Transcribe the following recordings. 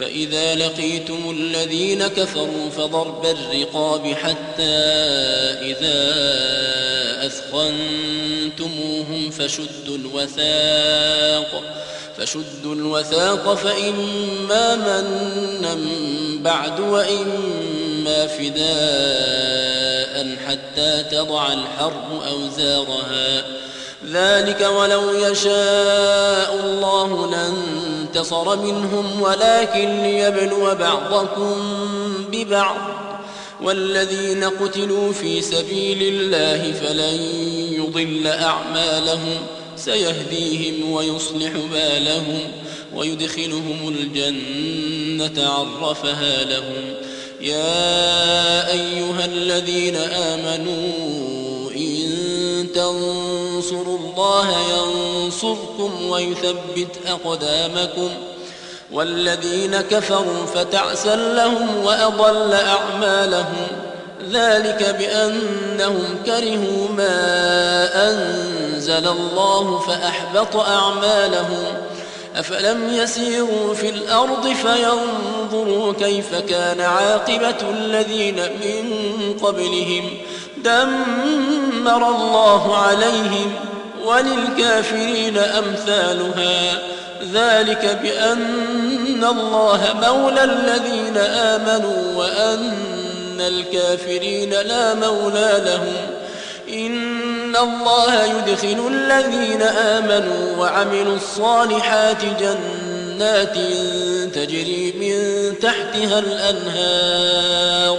فإذا لقيتم الذين كفروا فضرب الرقاب حتى إذا أثخنتموهم فشدوا الوثاق فشدوا الوثاق فإما منا بعد وإما فداء حتى تضع الحرب أوزارها. ذلك ولو يشاء الله لانتصر منهم ولكن ليبلو بعضكم ببعض. والذين قتلوا في سبيل الله فلن يضل أعمالهم سيهديهم ويصلح بالهم ويدخلهم الجنة عرفها لهم. يا أيها الذين آمنوا تنصروا الله ينصركم ويثبت أقدامكم والذين كفروا فتعسا لهم وأضل أعمالهم ذلك بأنهم كرهوا ما أنزل الله فأحبط أعمالهم أفلم يسيروا في الأرض فينظروا كيف كان عاقبة الذين من قبلهم دمر الله عليهم وللكافرين أمثالها. ذلك بأن الله مولى الذين آمنوا وأن الكافرين لا مولى لهم. إن الله يدخل الذين آمنوا وعملوا الصالحات جنات تجري من تحتها الأنهار.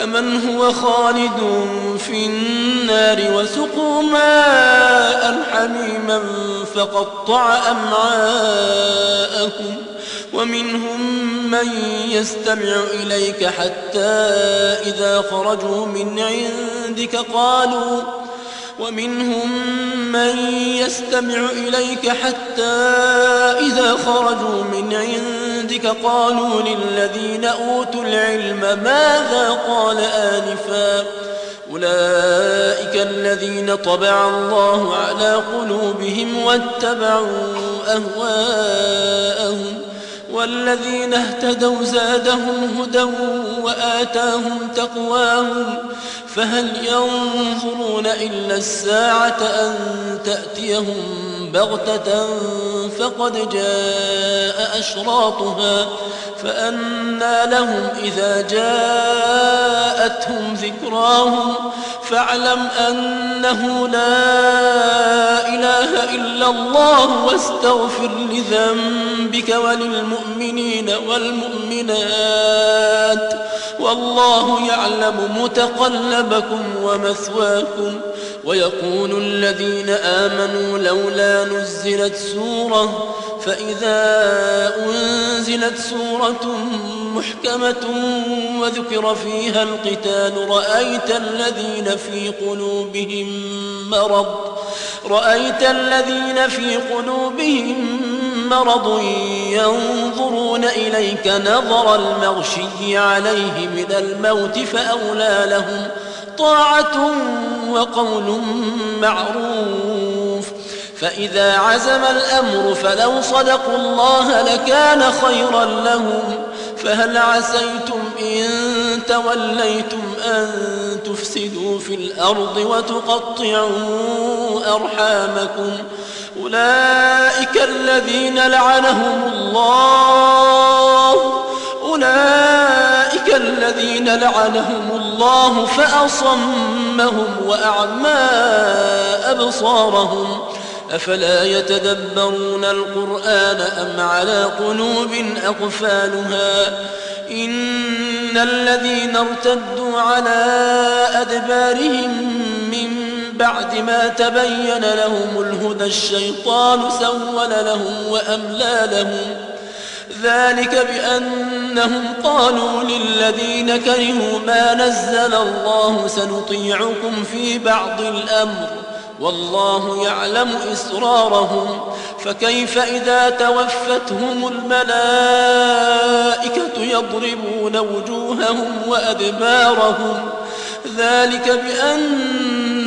كمن هو خالد في النار وسقوا ماء حميما فقطع أمعاءكم ومنهم من يستمع إليك حتى إذا خرجوا من عندك قالوا ومنهم من يستمع إليك حتى إذا خرجوا من عندك قالوا للذين أوتوا العلم ماذا قال آنفا أولئك الذين طبع الله على قلوبهم واتبعوا أهواءهم والذين اهتدوا زادهم هدى وآتاهم تقواهم فهل ينظرون إلا الساعة أن تأتيهم بغتة فقد جاء أشراطها فأنى لهم إذا جاءتهم ذكراهم فاعلم أنه لا إله إلا الله واستغفر لذنبك وللمؤمنين والمؤمنات. والله يعلم متقلبكم ومثواكم ويقول الذين آمنوا لولا نزلت سورة فإذا أنزلت سورة محكمة وذكر فيها القتال رأيت الذين في قلوبهم مرض رأيت الذين في قلوبهم مرض ينظرون إليك نظر المغشي عليه من الموت فأولى لهم طاعة وقول معروف. فإذا عزم الأمر فلو صدقوا الله لكان خيرا لهم. فهل عسيتم إن توليتم أن تفسدوا في الأرض وتقطعوا أرحامكم؟ أولئك الذين لعنهم الله. أولئك الذين لعنهم الله فأصمهم وأعمى أبصارهم. أفلا يتدبرون القرآن أم على قلوب أقفالها؟ إن الذين ارتدوا على أدبارهم بعد ما تبين لهم الهدى الشيطان سول لهم وأملى لهم. ذلك بأنهم قالوا للذين كرهوا ما نزل الله سنطيعكم في بعض الأمر والله يعلم إسرارهم. فكيف إذا توفتهم الملائكة يضربون وجوههم وأدبارهم؟ ذلك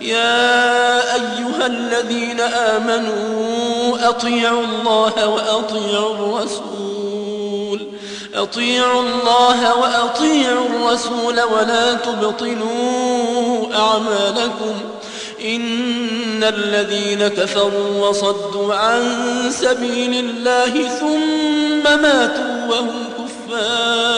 يا أيها الذين آمنوا أطيعوا الله وأطيعوا الرسول. أطيعوا الله وأطيعوا الرسول ولا تبطلوا أعمالكم. إن الذين كفروا وصدوا عن سبيل الله ثم ماتوا وهم كفار.